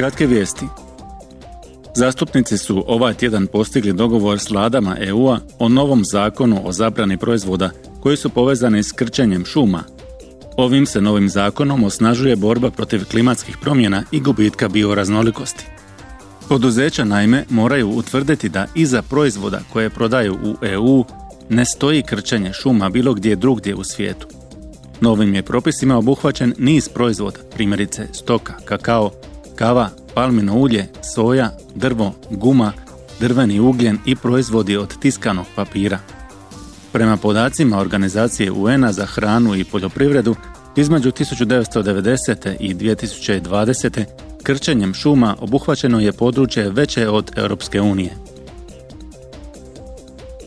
Kratke vijesti. Zastupnici su ovaj tjedan postigli dogovor s vladama EU-a o novom zakonu o zabrani proizvoda koji su povezani s krčenjem šuma. Ovim se novim zakonom osnažuje borba protiv klimatskih promjena i gubitka bioraznolikosti. Poduzeća naime moraju utvrditi da iza proizvoda koje prodaju u EU ne stoji krčenje šuma bilo gdje drugdje u svijetu. Novim je propisima obuhvaćen niz proizvoda, primjerice stoka, kakao, kava, palmino ulje, soja, drvo, guma, drveni ugljen i proizvodi od tiskanog papira. Prema podacima organizacije UN-a za hranu i poljoprivredu, između 1990. i 2020. krčenjem šuma obuhvaćeno je područje veće od Europske unije.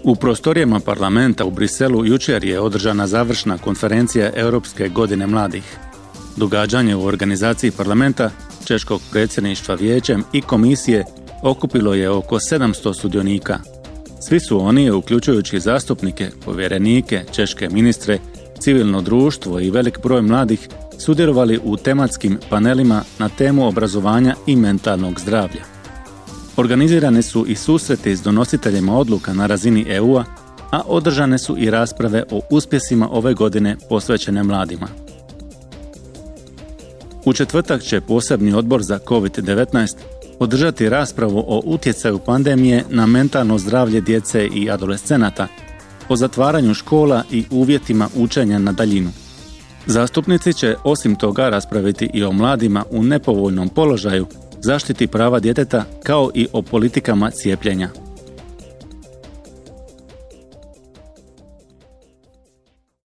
U prostorijama parlamenta u Briselu jučer je održana završna konferencija Europske godine mladih. Događanje u organizaciji parlamenta, Češkog predsjedništva vijećem i komisije okupilo je oko 700 sudionika. Svi su oni, uključujući zastupnike, povjerenike, češke ministre, civilno društvo i velik broj mladih, sudjelovali u tematskim panelima na temu obrazovanja i mentalnog zdravlja. Organizirane su i susreti s donositeljima odluka na razini EU-a, a održane su i rasprave o uspjesima ove godine posvećene mladima. U četvrtak će posebni odbor za COVID-19 održati raspravu o utjecaju pandemije na mentalno zdravlje djece i adolescenata, o zatvaranju škola i uvjetima učenja na daljinu. Zastupnici će osim toga raspraviti i o mladima u nepovoljnom položaju zaštiti prava djeteta kao i o politikama cijepljenja.